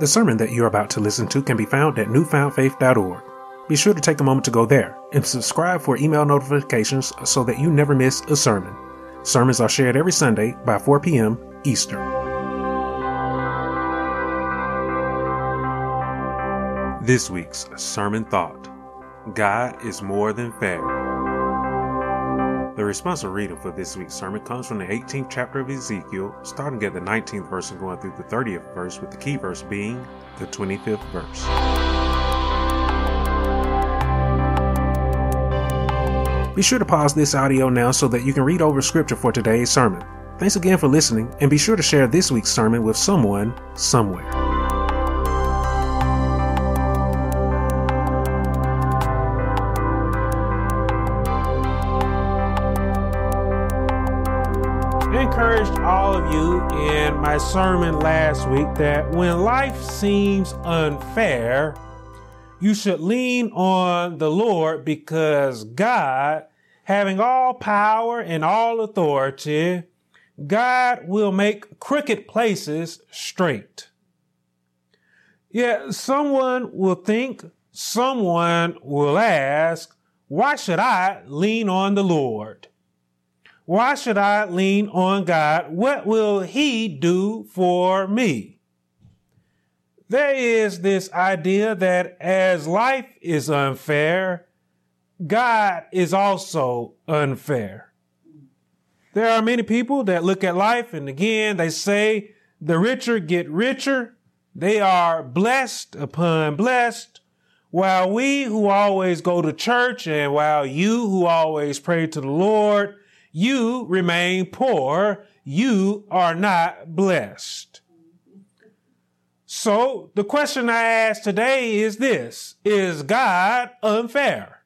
The sermon that you're about to listen to can be found at newfoundfaith.org. Be sure to take a moment to go there and subscribe for email notifications so that you never miss a sermon. Sermons are shared every Sunday by 4 p.m. Eastern. This week's sermon thought God is more than fair. The responsive reading for this week's sermon comes from the 18th chapter of Ezekiel, starting at the 19th verse and going through the 30th verse, with the key verse being the 25th verse. Be sure to pause this audio now so that you can read over scripture for today's sermon. Thanks again for listening, and be sure to share this week's sermon with someone, somewhere. You in my sermon last week that when life seems unfair, you should lean on the Lord because God, having all power and all authority, God will make crooked places straight. Yet someone will think, someone will ask, why should I lean on the Lord? Why should I lean on God? What will He do for me? There is this idea that as life is unfair, God is also unfair. There are many people that look at life and again they say the richer get richer. They are blessed upon blessed. While we who always go to church and while you who always pray to the Lord you remain poor. You are not blessed. So the question I ask today is this Is God unfair?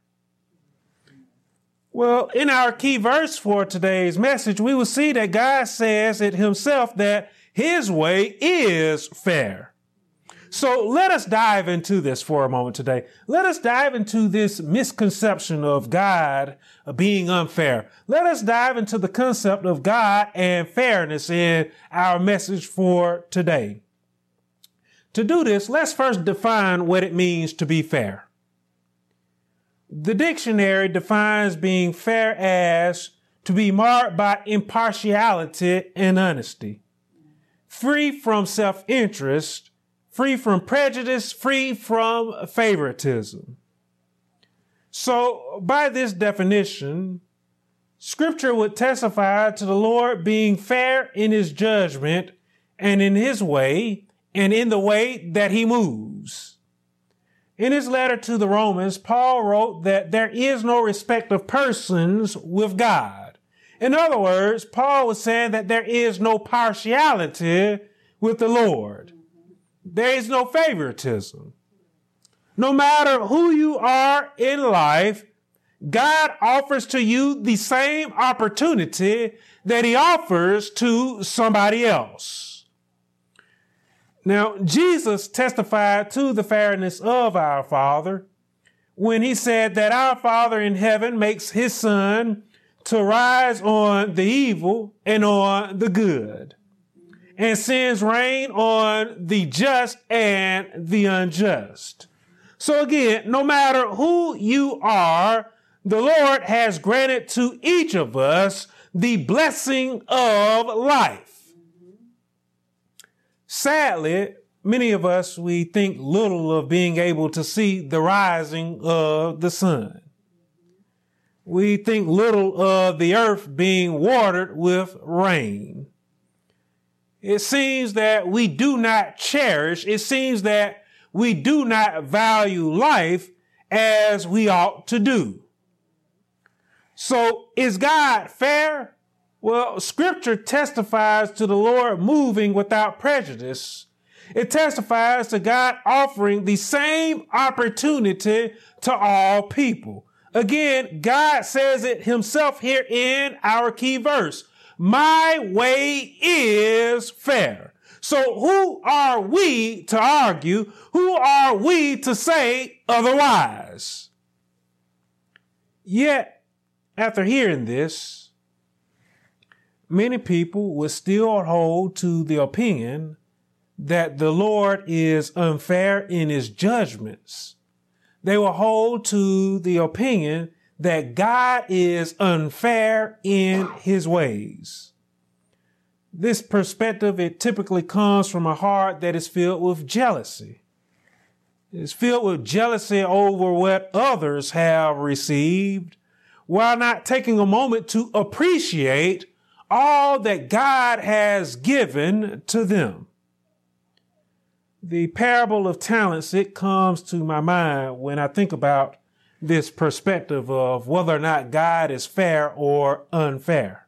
Well, in our key verse for today's message, we will see that God says it himself that his way is fair. So let us dive into this for a moment today. Let us dive into this misconception of God being unfair. Let us dive into the concept of God and fairness in our message for today. To do this, let's first define what it means to be fair. The dictionary defines being fair as to be marked by impartiality and honesty, free from self-interest, free from prejudice, free from favoritism. So, by this definition, scripture would testify to the Lord being fair in his judgment and in his way and in the way that he moves. In his letter to the Romans, Paul wrote that there is no respect of persons with God. In other words, Paul was saying that there is no partiality with the Lord. There is no favoritism. No matter who you are in life, God offers to you the same opportunity that he offers to somebody else. Now, Jesus testified to the fairness of our Father when he said that our Father in heaven makes his sun to rise on the evil and on the good and sends rain on the just and the unjust. So again, no matter who you are, the Lord has granted to each of us the blessing of life. Sadly, many of us, we think little of being able to see the rising of the sun. We think little of the earth being watered with rain it seems that we do not cherish, it seems that we do not value life as we ought to do. So is God fair? Well, scripture testifies to the Lord moving without prejudice. It testifies to God offering the same opportunity to all people. Again, God says it himself here in our key verse. My way is fair. So who are we to argue? Who are we to say otherwise? Yet, after hearing this, many people will still hold to the opinion that the Lord is unfair in his judgments. They will hold to the opinion that God is unfair in his ways. This perspective, it typically comes from a heart that is filled with jealousy. It's filled with jealousy over what others have received while not taking a moment to appreciate all that God has given to them. The parable of talents, it comes to my mind when I think about this perspective of whether or not God is fair or unfair.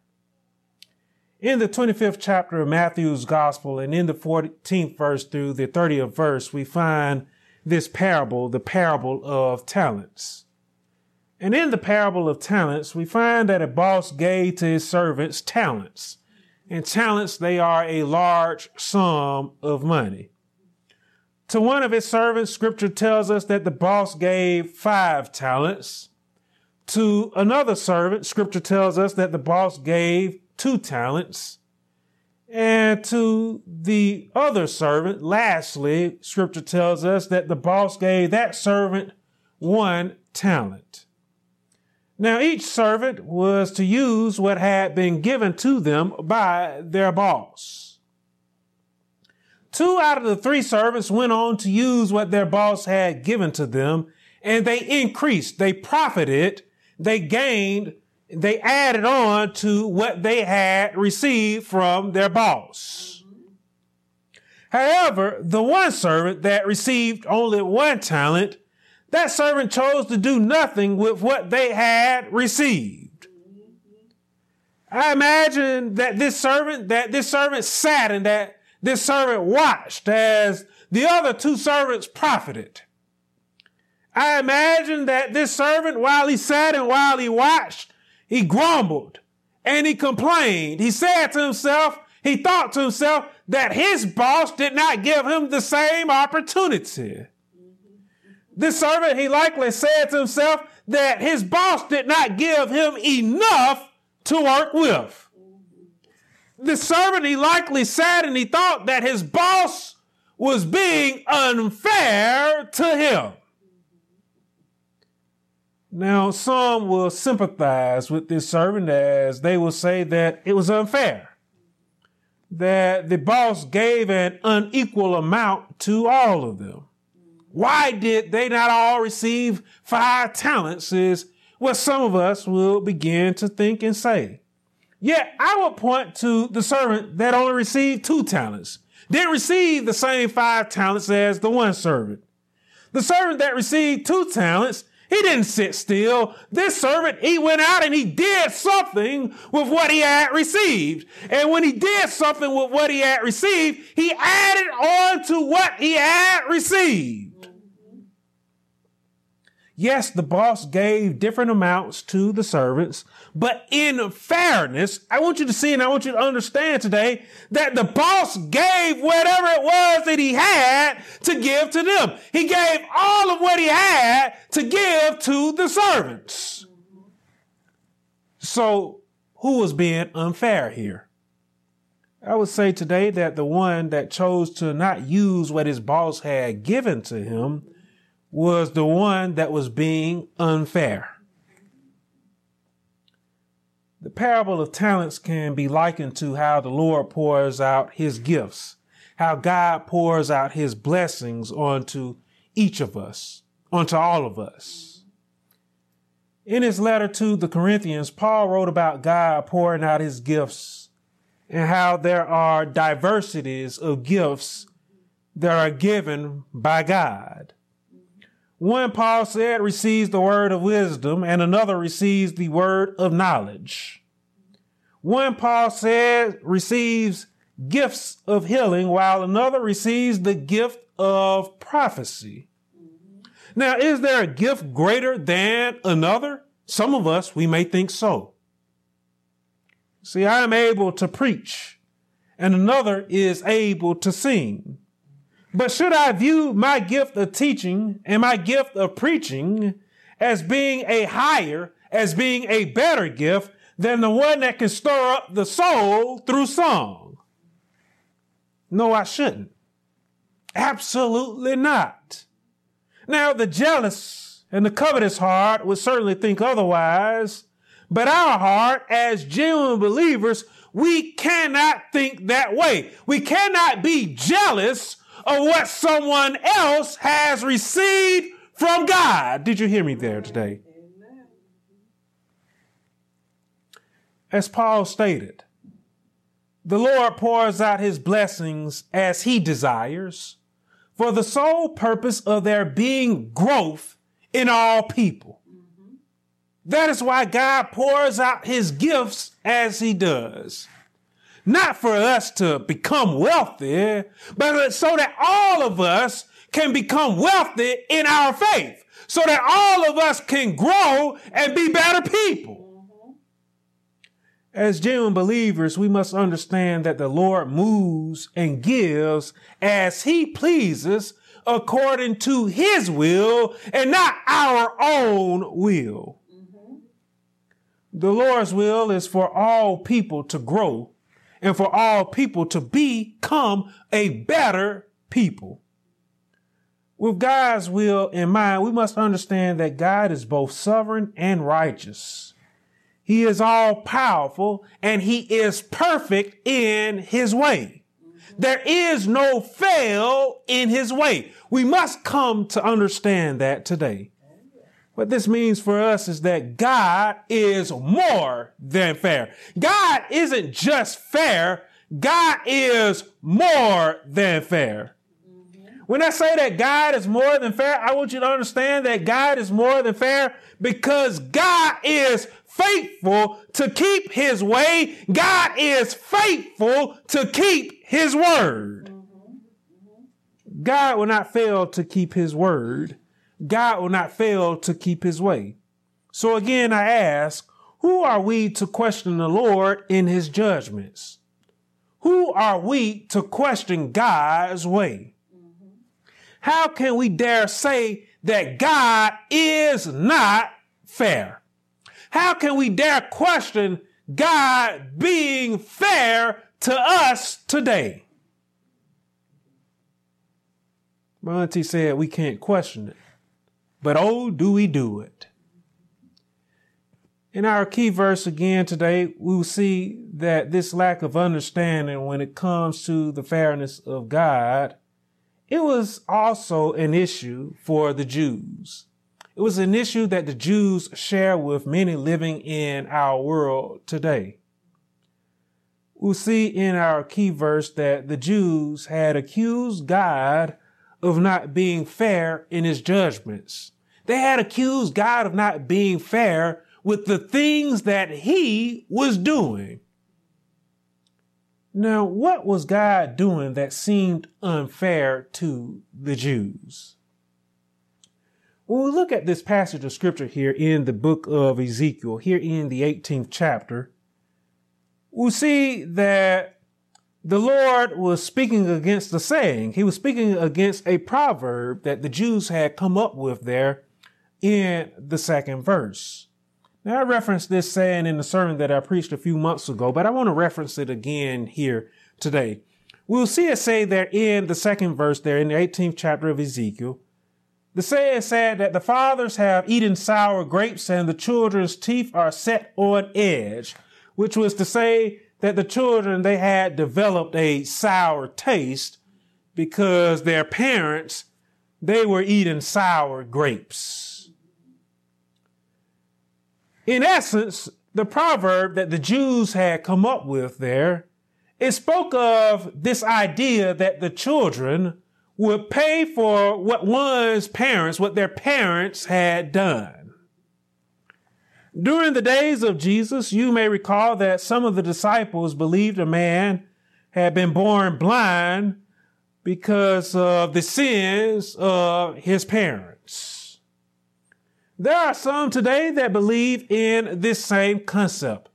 In the 25th chapter of Matthew's gospel and in the 14th verse through the 30th verse, we find this parable, the parable of talents. And in the parable of talents, we find that a boss gave to his servants talents. And talents, they are a large sum of money. To one of his servants, scripture tells us that the boss gave five talents. To another servant, scripture tells us that the boss gave two talents. And to the other servant, lastly, scripture tells us that the boss gave that servant one talent. Now, each servant was to use what had been given to them by their boss. Two out of the three servants went on to use what their boss had given to them, and they increased, they profited, they gained they added on to what they had received from their boss. However, the one servant that received only one talent, that servant chose to do nothing with what they had received. I imagine that this servant, that this servant sat and that this servant watched as the other two servants profited. I imagine that this servant, while he sat and while he watched, he grumbled and he complained. He said to himself, he thought to himself that his boss did not give him the same opportunity. This servant, he likely said to himself that his boss did not give him enough to work with. The servant, he likely said and he thought that his boss was being unfair to him. Now, some will sympathize with this servant as they will say that it was unfair, that the boss gave an unequal amount to all of them. Why did they not all receive five talents is what some of us will begin to think and say. Yet I will point to the servant that only received two talents, didn't receive the same five talents as the one servant. The servant that received two talents he didn't sit still. This servant, he went out and he did something with what he had received. And when he did something with what he had received, he added on to what he had received. Yes, the boss gave different amounts to the servants, but in fairness, I want you to see and I want you to understand today that the boss gave whatever it was that he had to give to them. He gave all of what he had to give to the servants. So who was being unfair here? I would say today that the one that chose to not use what his boss had given to him was the one that was being unfair. The parable of talents can be likened to how the Lord pours out his gifts, how God pours out his blessings onto each of us, onto all of us. In his letter to the Corinthians, Paul wrote about God pouring out his gifts and how there are diversities of gifts that are given by God. One, Paul said, receives the word of wisdom, and another receives the word of knowledge. One, Paul said, receives gifts of healing, while another receives the gift of prophecy. Now, is there a gift greater than another? Some of us, we may think so. See, I am able to preach, and another is able to sing. But should I view my gift of teaching and my gift of preaching as being a higher, as being a better gift than the one that can stir up the soul through song? No, I shouldn't. Absolutely not. Now, the jealous and the covetous heart would certainly think otherwise, but our heart, as genuine believers, we cannot think that way. We cannot be jealous of what someone else has received from God. Did you hear me there today? As Paul stated, the Lord pours out his blessings as he desires for the sole purpose of there being growth in all people. Mm-hmm. That is why God pours out his gifts as he does. Not for us to become wealthy, but so that all of us can become wealthy in our faith. So that all of us can grow and be better people. As genuine believers, we must understand that the Lord moves and gives as he pleases according to his will and not our own will. Mm-hmm. The Lord's will is for all people to grow and for all people to become a better people. With God's will in mind, we must understand that God is both sovereign and righteous. He is all powerful and he is perfect in his way. There is no fail in his way. We must come to understand that today. What this means for us is that God is more than fair. God isn't just fair. God is more than fair. When I say that God is more than fair, I want you to understand that God is more than fair because God is faithful to keep his way. God is faithful to keep his word. God will not fail to keep his word. God will not fail to keep his way. So again, I ask, who are we to question the Lord in his judgments? Who are we to question God's way? How can we dare say that God is not fair? How can we dare question God being fair to us today? My auntie said we can't question it, but oh, do we do it. In our key verse again today, we will see that this lack of understanding when it comes to the fairness of God, it was also an issue for the Jews. It was an issue that the Jews share with many living in our world today. We'll see in our key verse that the Jews had accused God of not being fair in his judgments. They had accused God of not being fair with the things that he was doing. Now, what was God doing that seemed unfair to the Jews? When we look at this passage of scripture here in the book of Ezekiel, here in the 18th chapter, we see that the Lord was speaking against the saying. He was speaking against a proverb that the Jews had come up with there in the second verse. Now, I referenced this saying in the sermon that I preached a few months ago, but I want to reference it again here today. We'll see it say there in the second verse there in the 18th chapter of Ezekiel, the saying said that the fathers have eaten sour grapes and the children's teeth are set on edge, which was to say that the children, they had developed a sour taste because their parents, they were eating sour grapes. In essence, the proverb that the Jews had come up with there, it spoke of this idea that the children would pay for what one's parents, what their parents had done. During the days of Jesus, you may recall that some of the disciples believed a man had been born blind because of the sins of his parents. There are some today that believe in this same concept,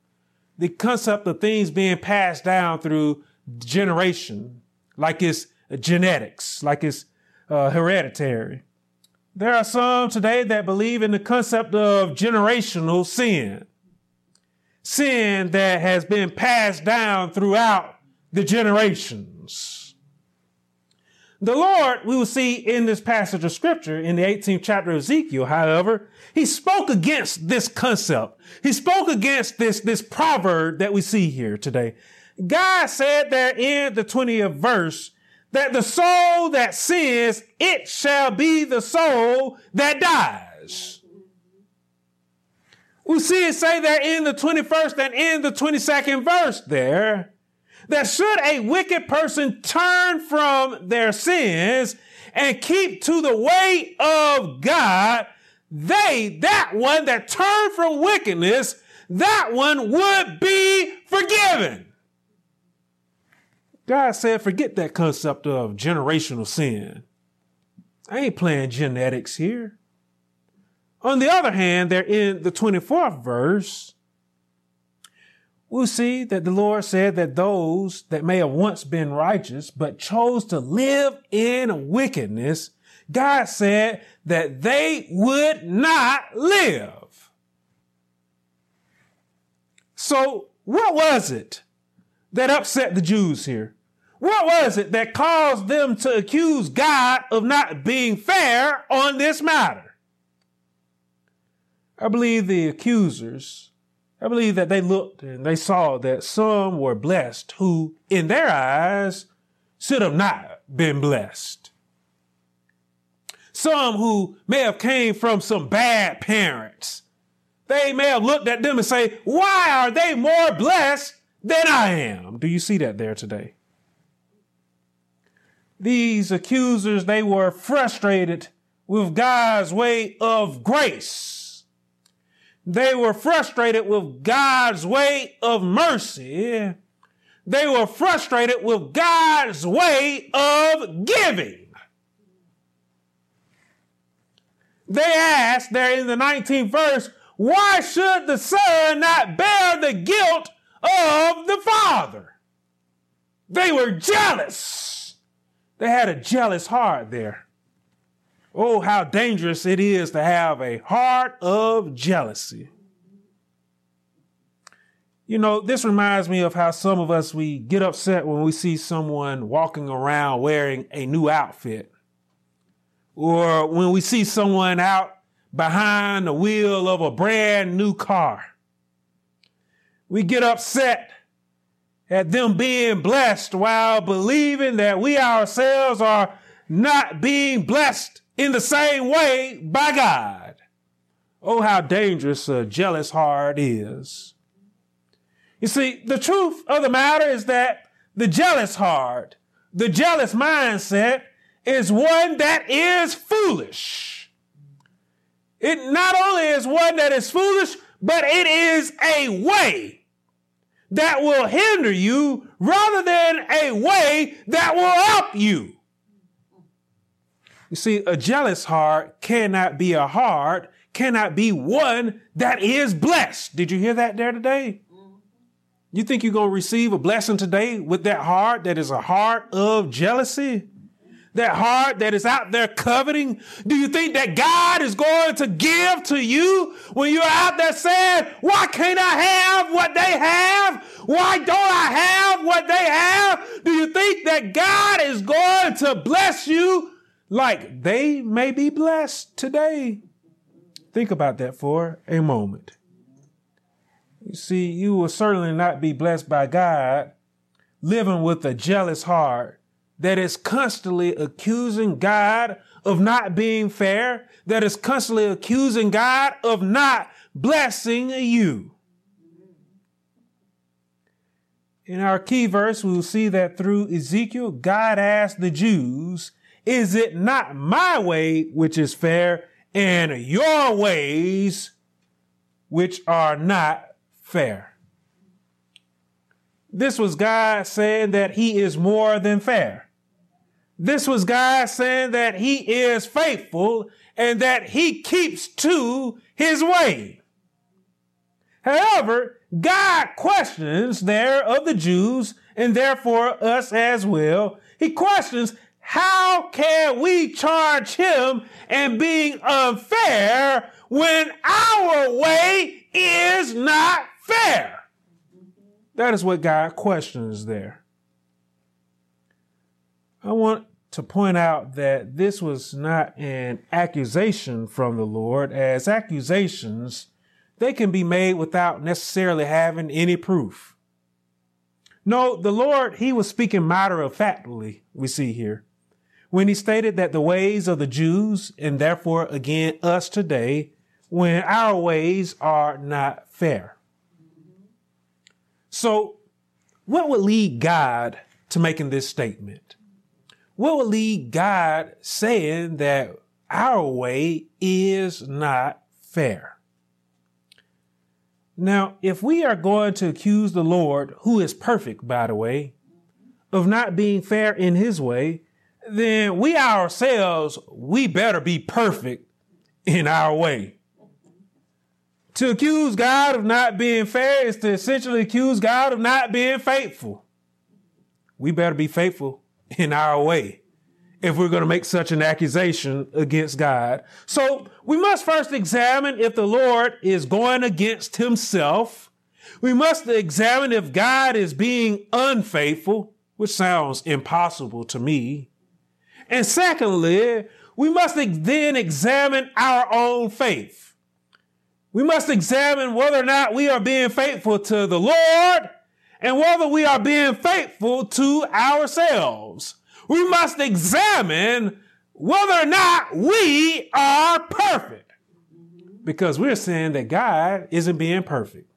the concept of things being passed down through generation, like it's genetics, like it's uh, hereditary. There are some today that believe in the concept of generational sin. Sin that has been passed down throughout the generations. The Lord, we will see in this passage of scripture in the 18th chapter of Ezekiel, however, he spoke against this concept. He spoke against this, this proverb that we see here today. God said there in the 20th verse that the soul that sins, it shall be the soul that dies. We see it say there in the 21st and in the 22nd verse there that should a wicked person turn from their sins and keep to the way of God, they, that one that turned from wickedness, that one would be forgiven. God said, forget that concept of generational sin. I ain't playing genetics here. On the other hand, there in the 24th verse, we'll see that the Lord said that those that may have once been righteous but chose to live in wickedness, God said that they would not live. So what was it that upset the Jews here? What was it that caused them to accuse God of not being fair on this matter? I believe the accusers I believe that they looked and they saw that some were blessed who, in their eyes, should have not been blessed. Some who may have came from some bad parents. They may have looked at them and say, why are they more blessed than I am? Do you see that there today? These accusers, they were frustrated with God's way of grace they were frustrated with God's way of mercy. They were frustrated with God's way of giving. They asked there in the 19th verse, why should the son not bear the guilt of the father? They were jealous. They had a jealous heart there. Oh, how dangerous it is to have a heart of jealousy. You know, this reminds me of how some of us, we get upset when we see someone walking around wearing a new outfit. Or when we see someone out behind the wheel of a brand new car. We get upset at them being blessed while believing that we ourselves are not being blessed in the same way by God. Oh, how dangerous a jealous heart is. You see, the truth of the matter is that the jealous heart, the jealous mindset is one that is foolish. It not only is one that is foolish, but it is a way that will hinder you rather than a way that will help you. You see, a jealous heart cannot be a heart, cannot be one that is blessed. Did you hear that there today? You think you're going to receive a blessing today with that heart that is a heart of jealousy? That heart that is out there coveting? Do you think that God is going to give to you when you're out there saying, why can't I have what they have? Why don't I have what they have? Do you think that God is going to bless you like they may be blessed today. Think about that for a moment. You see, you will certainly not be blessed by God living with a jealous heart that is constantly accusing God of not being fair, that is constantly accusing God of not blessing you. In our key verse, we will see that through Ezekiel, God asked the Jews is it not my way which is fair and your ways which are not fair? This was God saying that he is more than fair. This was God saying that he is faithful and that he keeps to his way. However, God questions there of the Jews and therefore us as well. He questions how can we charge him and being unfair when our way is not fair? That is what God questions there. I want to point out that this was not an accusation from the Lord, as accusations, they can be made without necessarily having any proof. No, the Lord, he was speaking matter of factly, we see here, when he stated that the ways of the Jews, and therefore again us today, when our ways are not fair. So, what would lead God to making this statement? What would lead God saying that our way is not fair? Now, if we are going to accuse the Lord, who is perfect, by the way, of not being fair in his way, then we ourselves, we better be perfect in our way. To accuse God of not being fair is to essentially accuse God of not being faithful. We better be faithful in our way if we're going to make such an accusation against God. So we must first examine if the Lord is going against himself. We must examine if God is being unfaithful, which sounds impossible to me. And secondly, we must then examine our own faith. We must examine whether or not we are being faithful to the Lord and whether we are being faithful to ourselves. We must examine whether or not we are perfect because we're saying that God isn't being perfect.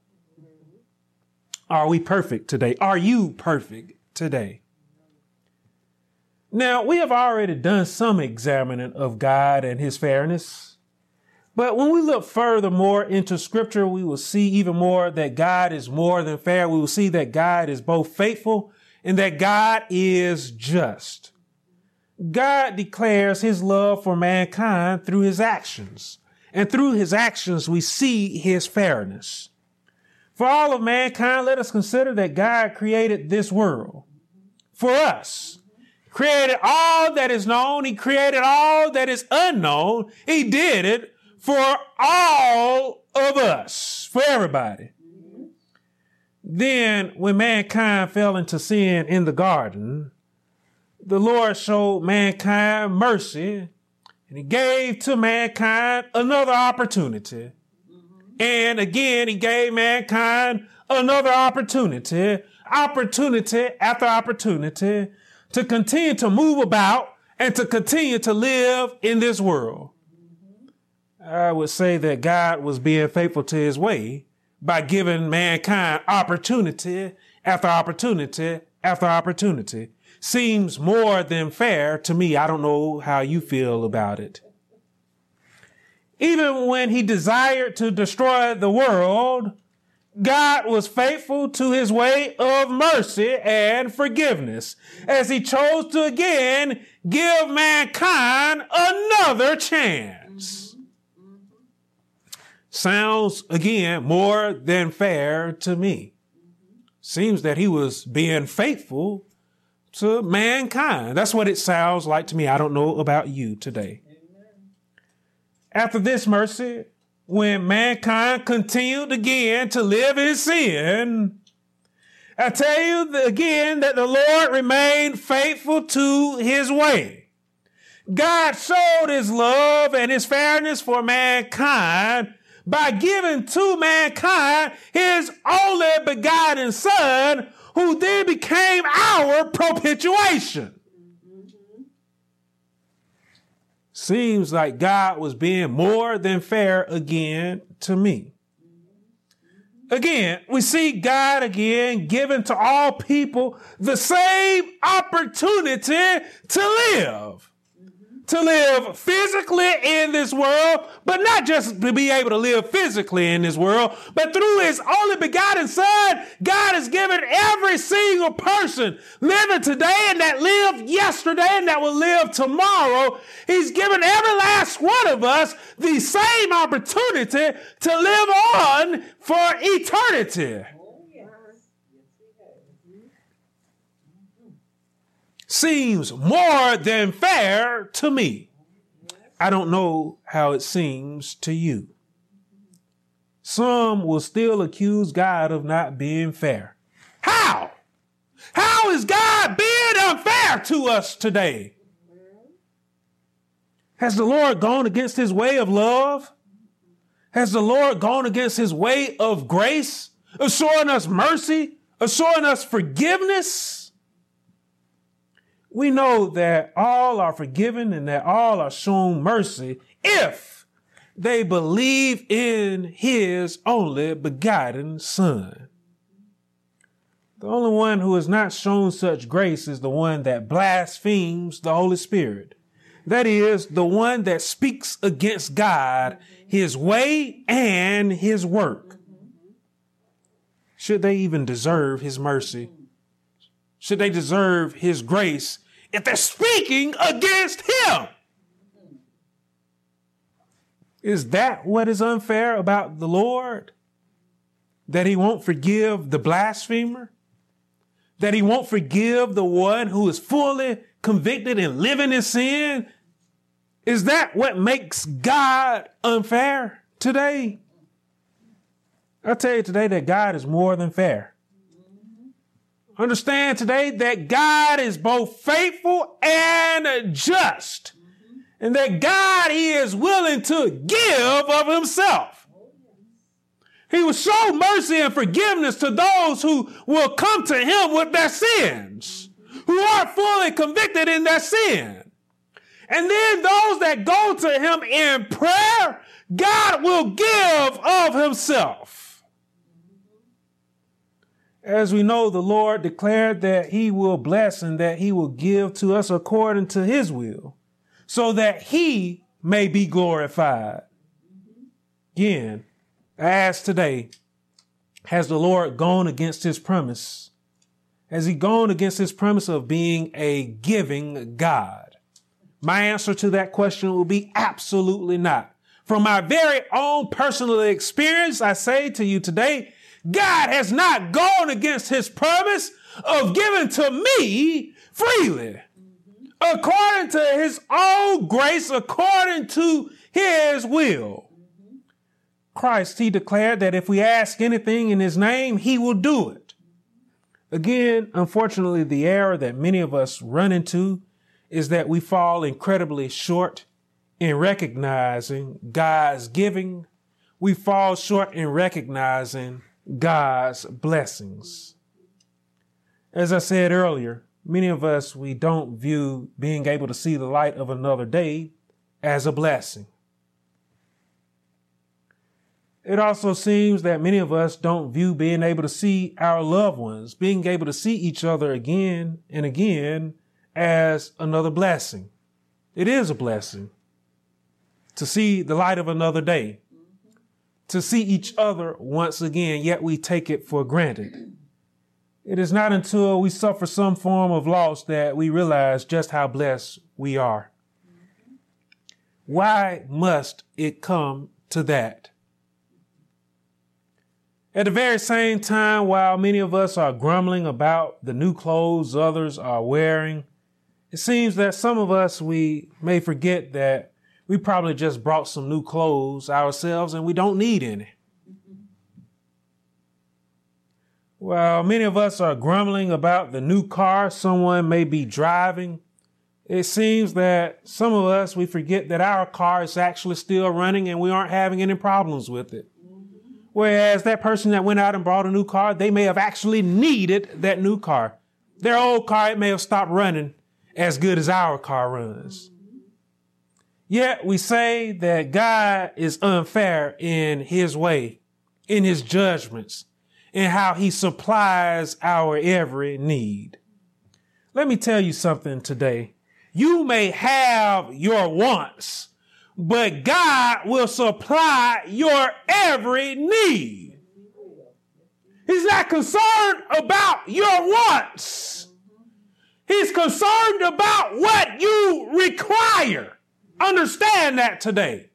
Are we perfect today? Are you perfect today? Now, we have already done some examining of God and his fairness. But when we look furthermore into scripture, we will see even more that God is more than fair. We will see that God is both faithful and that God is just. God declares his love for mankind through his actions. And through his actions, we see his fairness. For all of mankind, let us consider that God created this world for us created all that is known. He created all that is unknown. He did it for all of us, for everybody. Then, when mankind fell into sin in the garden, the Lord showed mankind mercy and he gave to mankind another opportunity. And again, he gave mankind another opportunity, opportunity after opportunity to continue to move about and to continue to live in this world. I would say that God was being faithful to his way by giving mankind opportunity after opportunity after opportunity. Seems more than fair to me. I don't know how you feel about it. Even when he desired to destroy the world, God was faithful to his way of mercy and forgiveness as he chose to again give mankind another chance. Sounds again more than fair to me. Seems that he was being faithful to mankind. That's what it sounds like to me. I don't know about you today. After this mercy, when mankind continued again to live in sin, I tell you again that the Lord remained faithful to his way. God showed his love and his fairness for mankind by giving to mankind his only begotten son, who then became our propitiation. Seems like God was being more than fair again to me. Again, we see God again giving to all people the same opportunity to live to live physically in this world, but not just to be able to live physically in this world, but through his only begotten son, God has given every single person living today and that lived yesterday and that will live tomorrow. He's given every last one of us the same opportunity to live on for eternity. Seems more than fair to me. I don't know how it seems to you. Some will still accuse God of not being fair. How? How is God being unfair to us today? Has the Lord gone against his way of love? Has the Lord gone against his way of grace, assuring us mercy, assuring us forgiveness? We know that all are forgiven and that all are shown mercy if they believe in his only begotten son. The only one who has not shown such grace is the one that blasphemes the Holy Spirit. That is, the one that speaks against God, his way, and his work. Should they even deserve his mercy? Should they deserve his grace if they're speaking against him? Is that what is unfair about the Lord? That he won't forgive the blasphemer? that he won't forgive the one who is fully convicted and living in sin? Is that what makes God unfair today? I tell you today that God is more than fair. Understand today that God is both faithful and just, and that God is willing to give of himself. He will show mercy and forgiveness to those who will come to him with their sins, who are fully convicted in their sin. And then those that go to him in prayer, God will give of himself. As we know, the Lord declared that he will bless and that he will give to us according to his will, so that he may be glorified. Again, as today, has the Lord gone against his promise? Has he gone against his promise of being a giving God? My answer to that question will be absolutely not. From my very own personal experience, I say to you today, God has not gone against his promise of giving to me freely. According to his own grace, according to his will. Christ, he declared that if we ask anything in his name, he will do it. Again, unfortunately, the error that many of us run into is that we fall incredibly short in recognizing God's giving. We fall short in recognizing God's blessings. As I said earlier, many of us, we don't view being able to see the light of another day as a blessing. It also seems that many of us don't view being able to see our loved ones, being able to see each other again and again as another blessing. It is a blessing to see the light of another day, to see each other once again, yet we take it for granted. It is not until we suffer some form of loss that we realize just how blessed we are. Why must it come to that? At the very same time, while many of us are grumbling about the new clothes others are wearing, it seems that some of us, we may forget that we probably just brought some new clothes ourselves and we don't need any. While many of us are grumbling about the new car someone may be driving, it seems that some of us, we forget that our car is actually still running and we aren't having any problems with it. Whereas that person that went out and bought a new car, they may have actually needed that new car. Their old car, it may have stopped running as good as our car runs. Yet we say that God is unfair in his way, in his judgments, in how he supplies our every need. Let me tell you something today. You may have your wants, but God will supply your every need. He's not concerned about your wants. He's concerned about what you require. Understand that today.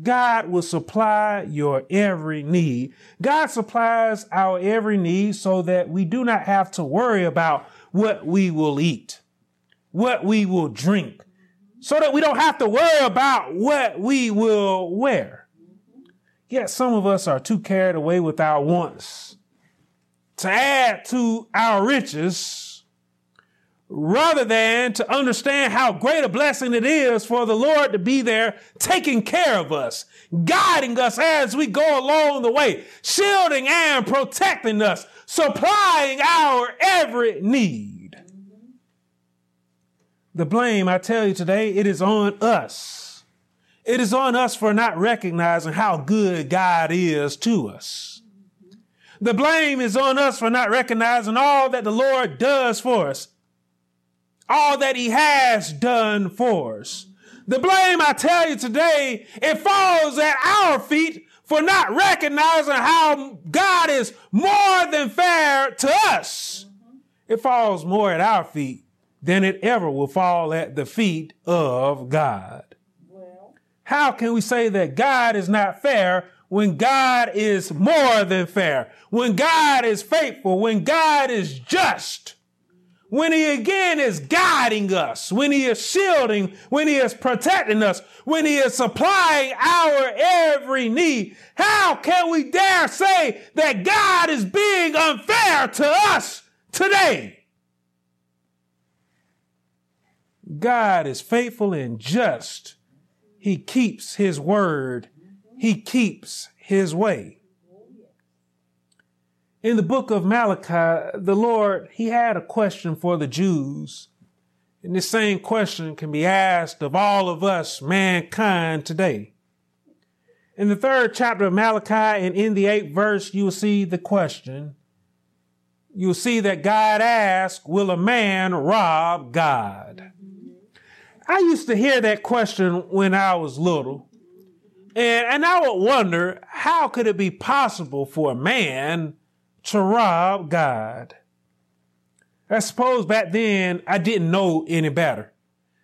God will supply your every need. God supplies our every need so that we do not have to worry about what we will eat, what we will drink, so that we don't have to worry about what we will wear. Yet some of us are too carried away with our wants to add to our riches rather than to understand how great a blessing it is for the Lord to be there taking care of us, guiding us as we go along the way, shielding and protecting us, supplying our every need. The blame, I tell you today, it is on us. It is on us for not recognizing how good God is to us. The blame is on us for not recognizing all that the Lord does for us all that he has done for us. The blame, I tell you today, it falls at our feet for not recognizing how God is more than fair to us. It falls more at our feet than it ever will fall at the feet of God. How can we say that God is not fair when God is more than fair? When God is faithful? When God is just? When he again is guiding us, when he is shielding, when he is protecting us, when he is supplying our every need, how can we dare say that God is being unfair to us today? God is faithful and just. He keeps his word. He keeps his way in the book of Malachi, the Lord, he had a question for the Jews. And this same question can be asked of all of us, mankind, today. In the third chapter of Malachi and in the eighth verse, you will see the question. You'll see that God asks, Will a man rob God? I used to hear that question when I was little. And, and I would wonder, how could it be possible for a man to rob God. I suppose back then I didn't know any better.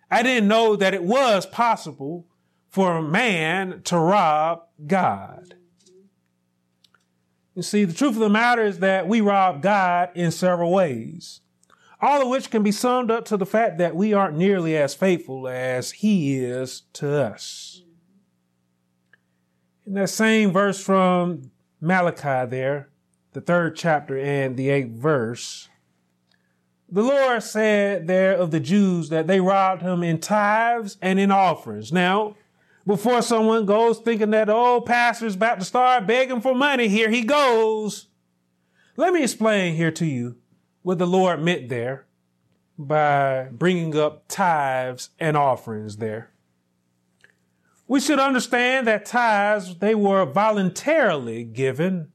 I didn't know that it was possible for a man to rob God. You see, the truth of the matter is that we rob God in several ways, all of which can be summed up to the fact that we aren't nearly as faithful as He is to us. In that same verse from Malachi there, the third chapter and the eighth verse. The Lord said there of the Jews that they robbed him in tithes and in offerings. Now, before someone goes thinking that, oh, pastor's about to start begging for money, here he goes. Let me explain here to you what the Lord meant there by bringing up tithes and offerings there. We should understand that tithes, they were voluntarily given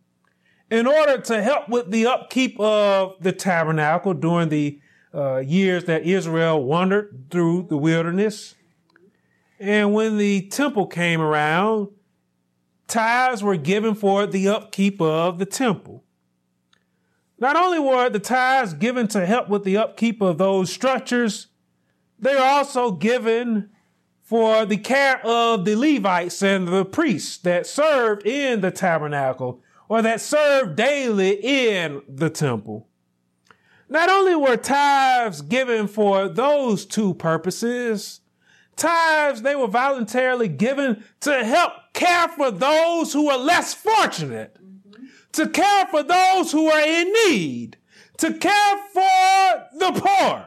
in order to help with the upkeep of the tabernacle during the uh, years that Israel wandered through the wilderness. And when the temple came around, tithes were given for the upkeep of the temple. Not only were the tithes given to help with the upkeep of those structures, they are also given for the care of the Levites and the priests that served in the tabernacle or that served daily in the temple. Not only were tithes given for those two purposes, tithes, they were voluntarily given to help care for those who were less fortunate, to care for those who are in need, to care for the poor.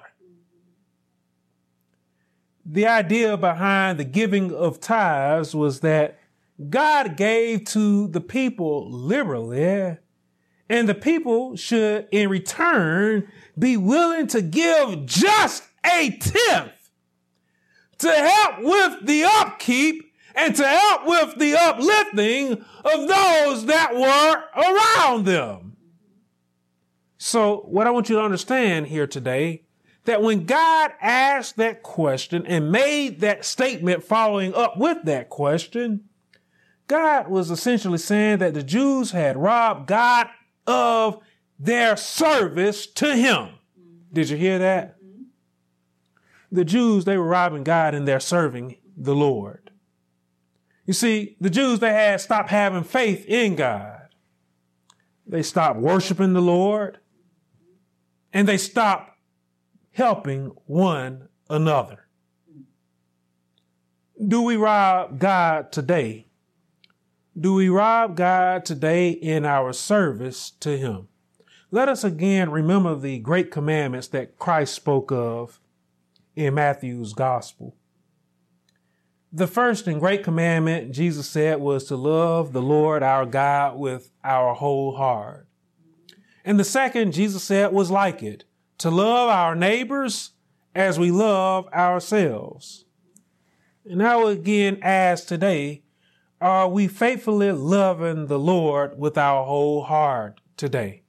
The idea behind the giving of tithes was that God gave to the people liberally, and the people should, in return, be willing to give just a tenth to help with the upkeep and to help with the uplifting of those that were around them. So, what I want you to understand here today that when God asked that question and made that statement following up with that question, God was essentially saying that the Jews had robbed God of their service to him. Mm-hmm. Did you hear that? Mm-hmm. The Jews, they were robbing God and they're serving the Lord. You see, the Jews, they had stopped having faith in God. They stopped worshiping the Lord and they stopped helping one another. Mm. Do we rob God today do we rob God today in our service to Him? let us again remember the great commandments that Christ spoke of in Matthew's gospel. The first and great commandment Jesus said was to love the Lord our God with our whole heart. And the second Jesus said was like it, to love our neighbors as we love ourselves. And I will again ask today, are we faithfully loving the Lord with our whole heart today?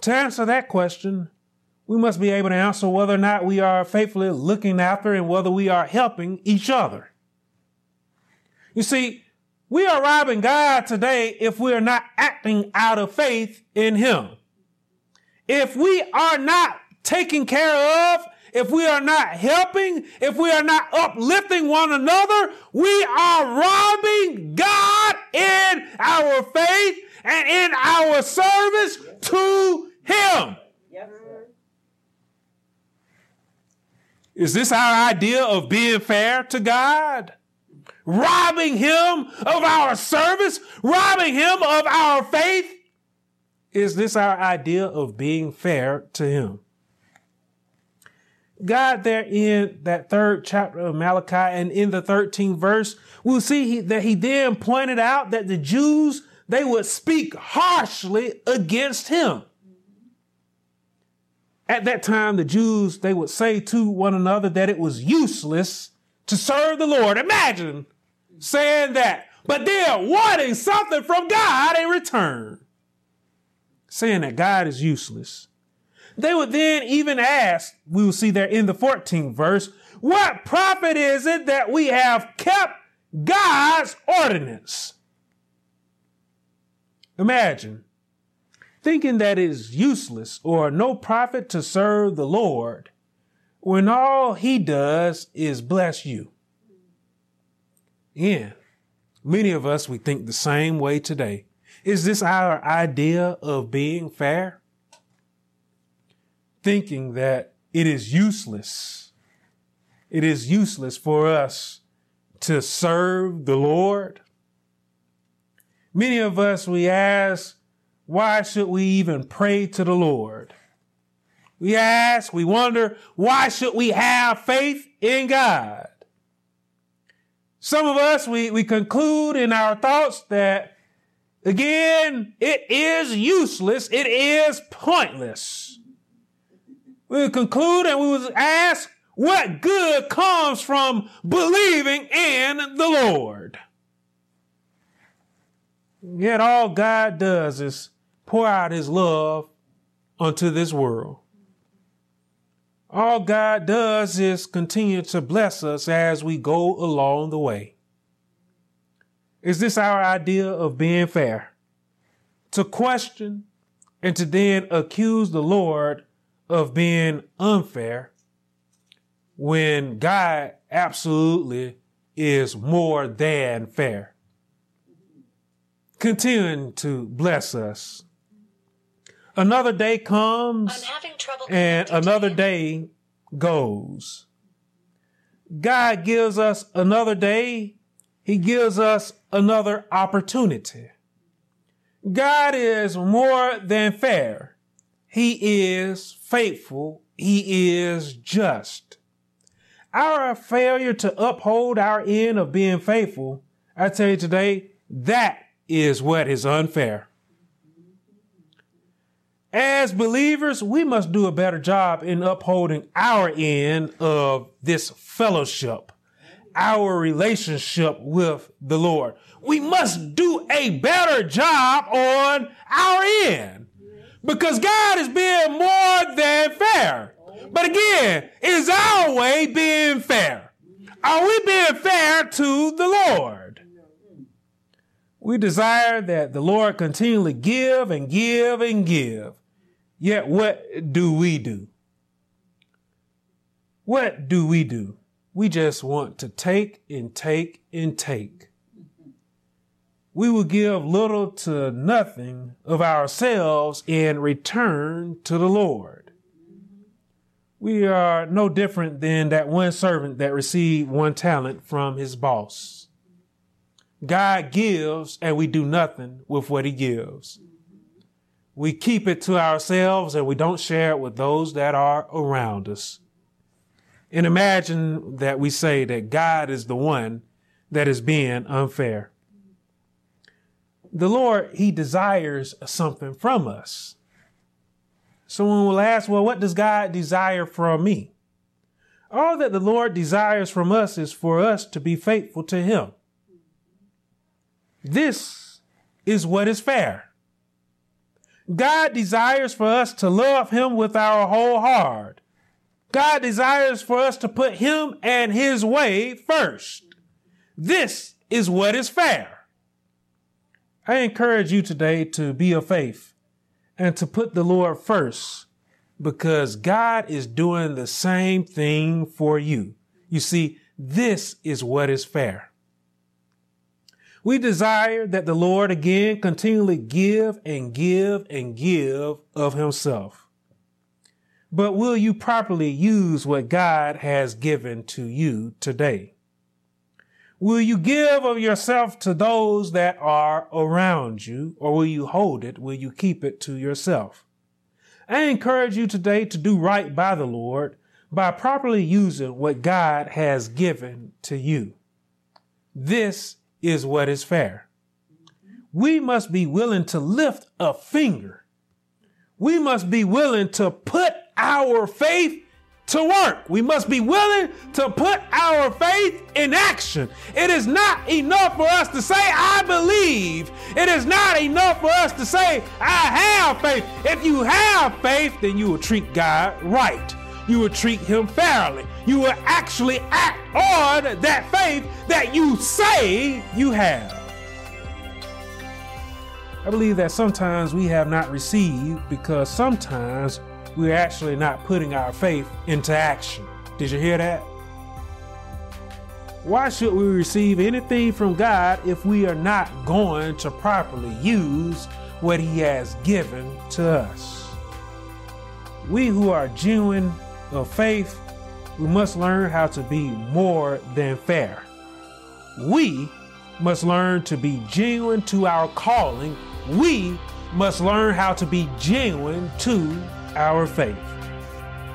To answer that question, we must be able to answer whether or not we are faithfully looking after and whether we are helping each other. You see, we are robbing God today if we are not acting out of faith in Him. If we are not taking care of, if we are not helping, if we are not uplifting one another, we are robbing God in our faith and in our service to Him. Is this our idea of being fair to God? Robbing Him of our service? Robbing Him of our faith? Is this our idea of being fair to Him? God, there in that third chapter of Malachi and in the 13th verse, we'll see that He then pointed out that the Jews, they would speak harshly against Him. At that time, the Jews, they would say to one another that it was useless to serve the Lord. Imagine saying that, but they're wanting something from God in return. Saying that God is useless. They would then even ask, we will see there in the 14th verse, what profit is it that we have kept God's ordinance? Imagine thinking that it is useless or no profit to serve the Lord when all he does is bless you. Yeah, many of us, we think the same way today. Is this our idea of being fair? Thinking that it is useless. It is useless for us to serve the Lord. Many of us, we ask, why should we even pray to the Lord? We ask, we wonder, why should we have faith in God? Some of us, we, we conclude in our thoughts that, again, it is useless, it is pointless. We conclude and we would ask, what good comes from believing in the Lord? Yet all God does is pour out his love unto this world. All God does is continue to bless us as we go along the way. Is this our idea of being fair? To question and to then accuse the Lord of being unfair when God absolutely is more than fair continuing to bless us. Another day comes and another day goes. God gives us another day. He gives us another opportunity. God is more than fair. He is faithful. He is just. Our failure to uphold our end of being faithful, I tell you today, that is what is unfair. As believers, we must do a better job in upholding our end of this fellowship, our relationship with the Lord. We must do a better job on our end because God is being more than fair. But again, is our way being fair? Are we being fair to the Lord? We desire that the Lord continually give and give and give. Yet what do we do? What do we do? We just want to take and take and take. We will give little to nothing of ourselves in return to the Lord. We are no different than that one servant that received one talent from his boss. God gives and we do nothing with what he gives. we keep it to ourselves and we don't share it with those that are around us. And imagine that we say that God is the one that is being unfair. The Lord, He desires something from us. Someone will ask, well, what does God desire from me? All that the Lord desires from us is for us to be faithful to Him. This is what is fair. God desires for us to love Him with our whole heart. God desires for us to put Him and His way first. This is what is fair. I encourage you today to be of faith and to put the Lord first because God is doing the same thing for you. You see, this is what is fair. We desire that the Lord again continually give and give and give of himself. But will you properly use what God has given to you today? Will you give of yourself to those that are around you, or will you hold it? Will you keep it to yourself? I encourage you today to do right by the Lord by properly using what God has given to you. This is what is fair. We must be willing to lift a finger. We must be willing to put our faith to work. We must be willing to put our faith in action. It is not enough for us to say, I believe. It is not enough for us to say, I have faith. If you have faith, then you will treat God right you will treat him fairly. You will actually act on that faith that you say you have. I believe that sometimes we have not received because sometimes we're actually not putting our faith into action. Did you hear that? Why should we receive anything from God if we are not going to properly use what He has given to us? We who are genuine of faith, we must learn how to be more than fair. We must learn to be genuine to our calling. We must learn how to be genuine to our faith.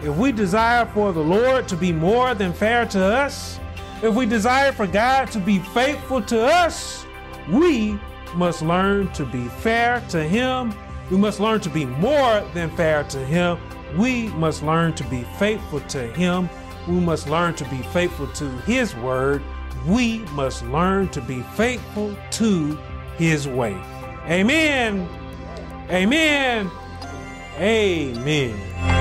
If we desire for the Lord to be more than fair to us, if we desire for God to be faithful to us, we must learn to be fair to Him. We must learn to be more than fair to Him we must learn to be faithful to Him. We must learn to be faithful to His word. We must learn to be faithful to His way. Amen. Amen. Amen.